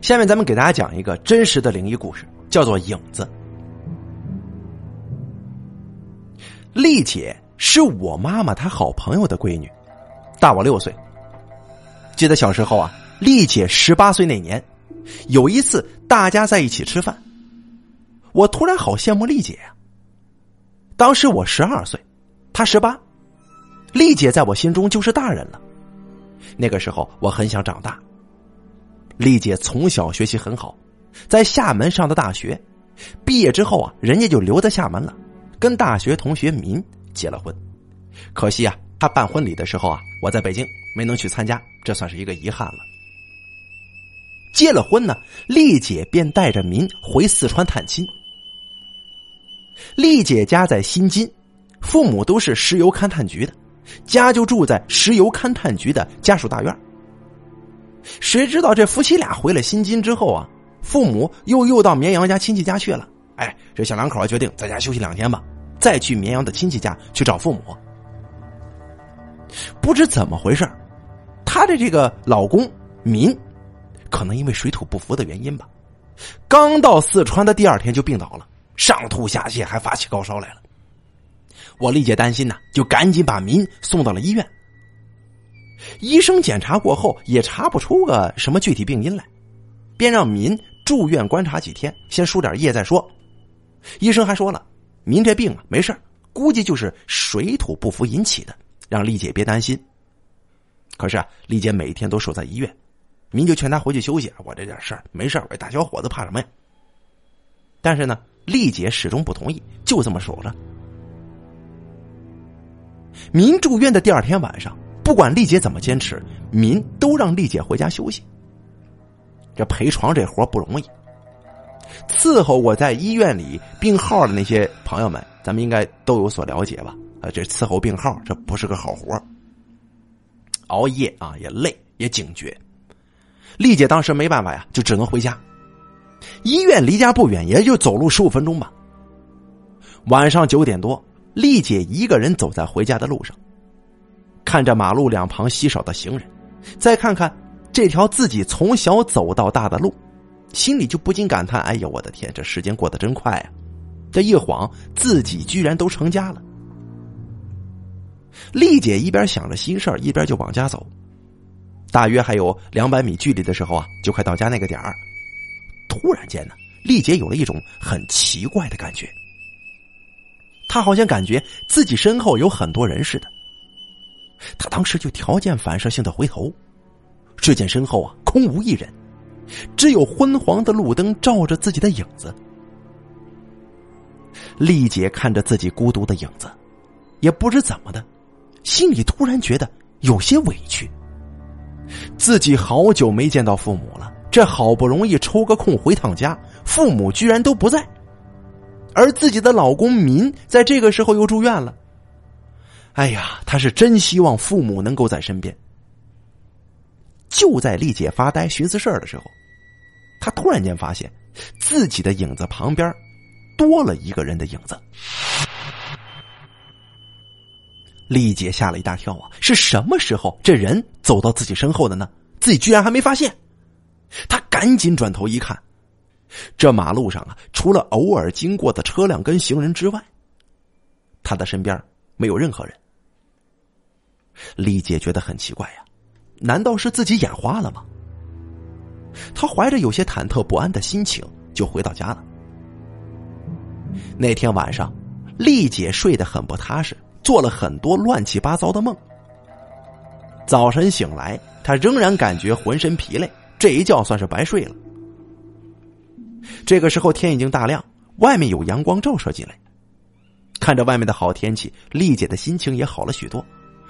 下面咱们给大家讲一个真实的灵异故事，叫做《影子》。丽姐是我妈妈她好朋友的闺女，大我六岁。记得小时候啊，丽姐十八岁那年，有一次大家在一起吃饭，我突然好羡慕丽姐呀。当时我十二岁，她十八，丽姐在我心中就是大人了。那个时候我很想长大。丽姐从小学习很好，在厦门上的大学，毕业之后啊，人家就留在厦门了，跟大学同学民结了婚。可惜啊，她办婚礼的时候啊，我在北京没能去参加，这算是一个遗憾了。结了婚呢，丽姐便带着民回四川探亲。丽姐家在新津，父母都是石油勘探局的，家就住在石油勘探局的家属大院。谁知道这夫妻俩回了新津之后啊，父母又又到绵阳家亲戚家去了。哎，这小两口决定在家休息两天吧，再去绵阳的亲戚家去找父母。不知怎么回事她的这个老公民，可能因为水土不服的原因吧，刚到四川的第二天就病倒了，上吐下泻，还发起高烧来了。我丽姐担心呐，就赶紧把民送到了医院。医生检查过后也查不出个什么具体病因来，便让民住院观察几天，先输点液再说。医生还说了，民这病啊没事估计就是水土不服引起的，让丽姐别担心。可是啊，丽姐每天都守在医院，民就劝她回去休息。我这点事儿没事我大小伙子怕什么呀？但是呢，丽姐始终不同意，就这么守着。民住院的第二天晚上。不管丽姐怎么坚持，民都让丽姐回家休息。这陪床这活不容易，伺候我在医院里病号的那些朋友们，咱们应该都有所了解吧？啊，这伺候病号这不是个好活熬夜啊也累也警觉。丽姐当时没办法呀，就只能回家。医院离家不远，也就走路十五分钟吧。晚上九点多，丽姐一个人走在回家的路上。看着马路两旁稀少的行人，再看看这条自己从小走到大的路，心里就不禁感叹：“哎呀，我的天，这时间过得真快啊！这一晃，自己居然都成家了。”丽姐一边想着心事，一边就往家走。大约还有两百米距离的时候啊，就快到家那个点儿。突然间呢，丽姐有了一种很奇怪的感觉，她好像感觉自己身后有很多人似的。他当时就条件反射性的回头，只见身后啊空无一人，只有昏黄的路灯照着自己的影子。丽姐看着自己孤独的影子，也不知怎么的，心里突然觉得有些委屈。自己好久没见到父母了，这好不容易抽个空回趟家，父母居然都不在，而自己的老公民在这个时候又住院了。哎呀，他是真希望父母能够在身边。就在丽姐发呆寻思事儿的时候，她突然间发现自己的影子旁边多了一个人的影子。丽姐吓了一大跳啊！是什么时候这人走到自己身后的呢？自己居然还没发现。她赶紧转头一看，这马路上啊，除了偶尔经过的车辆跟行人之外，她的身边没有任何人。丽姐觉得很奇怪呀，难道是自己眼花了吗？她怀着有些忐忑不安的心情就回到家了。那天晚上，丽姐睡得很不踏实，做了很多乱七八糟的梦。早晨醒来，她仍然感觉浑身疲累，这一觉算是白睡了。这个时候天已经大亮，外面有阳光照射进来，看着外面的好天气，丽姐的心情也好了许多。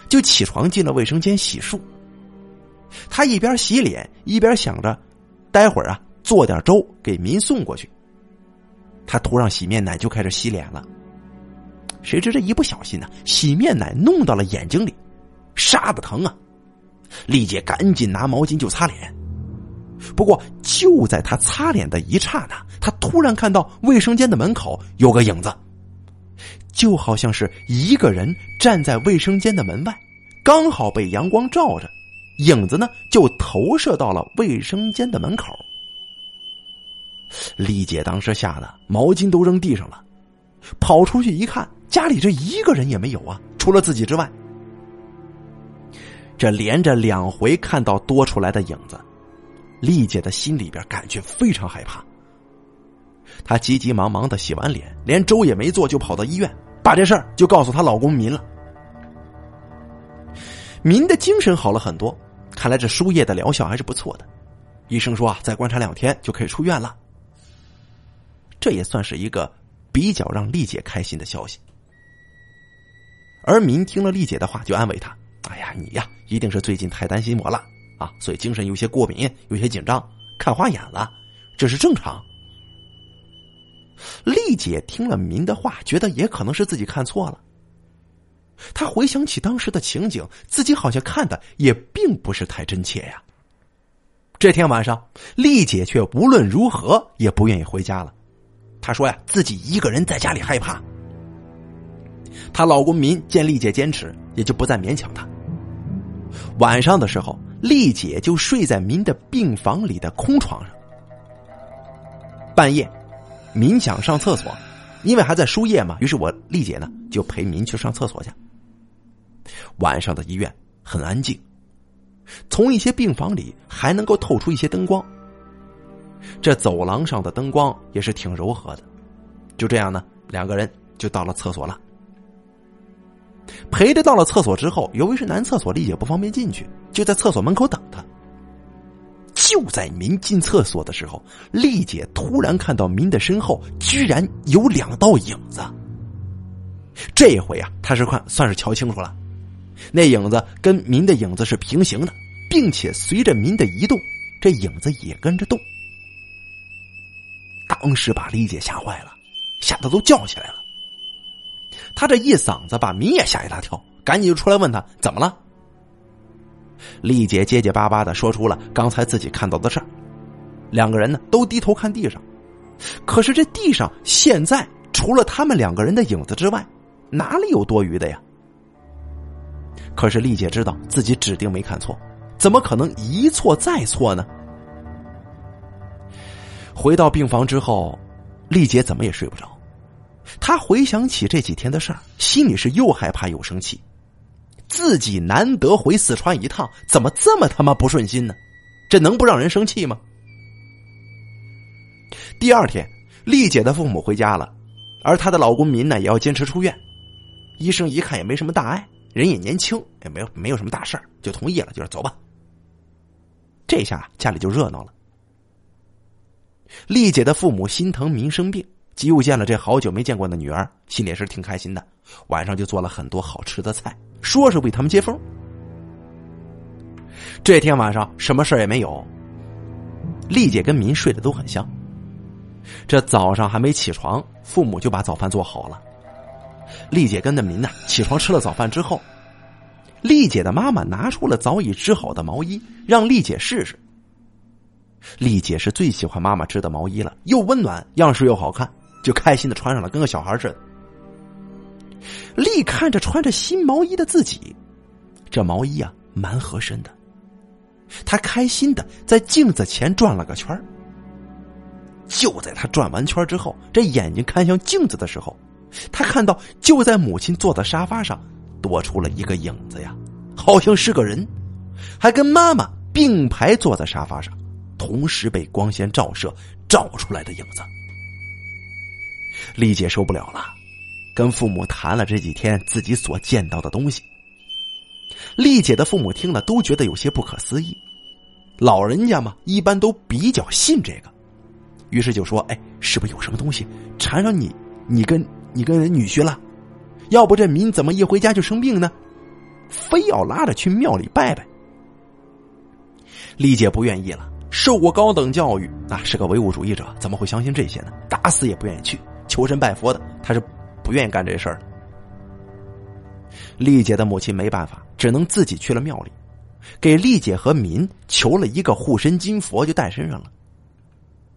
就起床进了卫生间洗漱。她一边洗脸一边想着，待会儿啊做点粥给民送过去。他涂上洗面奶就开始洗脸了。谁知这一不小心呢，洗面奶弄到了眼睛里，杀的疼啊！丽姐赶紧拿毛巾就擦脸。不过就在她擦脸的一刹那，她突然看到卫生间的门口有个影子。就好像是一个人站在卫生间的门外，刚好被阳光照着，影子呢就投射到了卫生间的门口。丽姐当时吓得毛巾都扔地上了，跑出去一看，家里这一个人也没有啊，除了自己之外。这连着两回看到多出来的影子，丽姐的心里边感觉非常害怕。她急急忙忙的洗完脸，连粥也没做，就跑到医院，把这事儿就告诉她老公民了。民的精神好了很多，看来这输液的疗效还是不错的。医生说啊，再观察两天就可以出院了。这也算是一个比较让丽姐开心的消息。而民听了丽姐的话，就安慰她：“哎呀，你呀，一定是最近太担心我了啊，所以精神有些过敏，有些紧张，看花眼了，这是正常。”丽姐听了民的话，觉得也可能是自己看错了。她回想起当时的情景，自己好像看的也并不是太真切呀。这天晚上，丽姐却无论如何也不愿意回家了。她说呀，自己一个人在家里害怕。她老公民见丽姐坚持，也就不再勉强她。晚上的时候，丽姐就睡在民的病房里的空床上。半夜。民想上厕所，因为还在输液嘛，于是我丽姐呢就陪民去上厕所去。晚上的医院很安静，从一些病房里还能够透出一些灯光。这走廊上的灯光也是挺柔和的。就这样呢，两个人就到了厕所了。陪着到了厕所之后，由于是男厕所，丽姐不方便进去，就在厕所门口等。就在民进厕所的时候，丽姐突然看到民的身后居然有两道影子。这回啊，他是看算是瞧清楚了，那影子跟民的影子是平行的，并且随着民的移动，这影子也跟着动。当时把丽姐吓坏了，吓得都叫起来了。他这一嗓子把民也吓一大跳，赶紧就出来问他怎么了。丽姐结结巴巴的说出了刚才自己看到的事儿，两个人呢都低头看地上，可是这地上现在除了他们两个人的影子之外，哪里有多余的呀？可是丽姐知道自己指定没看错，怎么可能一错再错呢？回到病房之后，丽姐怎么也睡不着，她回想起这几天的事儿，心里是又害怕又生气。自己难得回四川一趟，怎么这么他妈不顺心呢？这能不让人生气吗？第二天，丽姐的父母回家了，而她的老公民呢也要坚持出院。医生一看也没什么大碍，人也年轻，也没有没有什么大事就同意了，就是走吧。这下家里就热闹了。丽姐的父母心疼民生病，又见了这好久没见过的女儿，心里是挺开心的。晚上就做了很多好吃的菜。说是为他们接风。这天晚上什么事也没有，丽姐跟民睡得都很香。这早上还没起床，父母就把早饭做好了。丽姐跟着民呢起床吃了早饭之后，丽姐的妈妈拿出了早已织好的毛衣，让丽姐试试。丽姐是最喜欢妈妈织的毛衣了，又温暖，样式又好看，就开心的穿上了，跟个小孩似的。丽看着穿着新毛衣的自己，这毛衣啊蛮合身的。她开心的在镜子前转了个圈就在她转完圈之后，这眼睛看向镜子的时候，她看到就在母亲坐的沙发上多出了一个影子呀，好像是个人，还跟妈妈并排坐在沙发上，同时被光线照射照出来的影子。丽姐受不了了。跟父母谈了这几天自己所见到的东西，丽姐的父母听了都觉得有些不可思议。老人家嘛，一般都比较信这个，于是就说：“哎，是不是有什么东西缠上你？你跟你跟人女婿了？要不这民怎么一回家就生病呢？非要拉着去庙里拜拜。”丽姐不愿意了，受过高等教育，啊，是个唯物主义者，怎么会相信这些呢？打死也不愿意去求神拜佛的，他是。不愿意干这事儿，丽姐的母亲没办法，只能自己去了庙里，给丽姐和民求了一个护身金佛，就带身上了。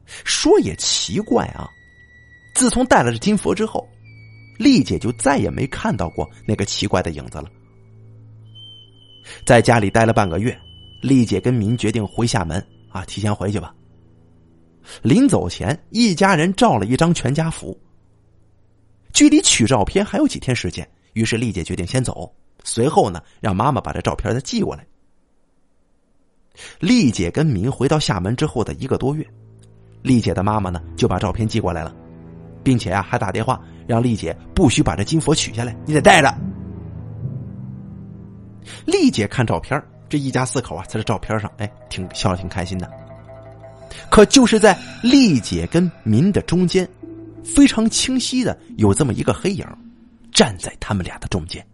说也奇怪啊，自从带了这金佛之后，丽姐就再也没看到过那个奇怪的影子了。在家里待了半个月，丽姐跟民决定回厦门啊，提前回去吧。临走前，一家人照了一张全家福。距离取照片还有几天时间，于是丽姐决定先走。随后呢，让妈妈把这照片再寄过来。丽姐跟明回到厦门之后的一个多月，丽姐的妈妈呢就把照片寄过来了，并且啊还打电话让丽姐不许把这金佛取下来，你得带着。丽姐看照片，这一家四口啊在这照片上，哎，挺笑得挺开心的。可就是在丽姐跟民的中间，非常清晰的有这么一个黑影，站在他们俩的中间。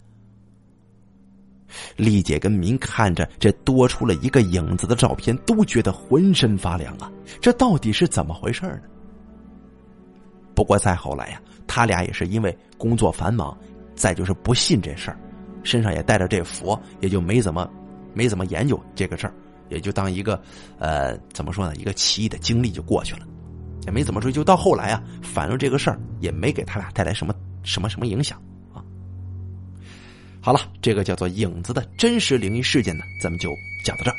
丽姐跟民看着这多出了一个影子的照片，都觉得浑身发凉啊！这到底是怎么回事呢？不过再后来呀，他俩也是因为工作繁忙，再就是不信这事儿，身上也带着这佛，也就没怎么没怎么研究这个事儿，也就当一个呃怎么说呢，一个奇异的经历就过去了，也没怎么追究。到后来啊，反正这个事儿也没给他俩带来什么什么什么影响啊。好了，这个叫做影子的真实灵异事件呢，咱们就讲到这儿。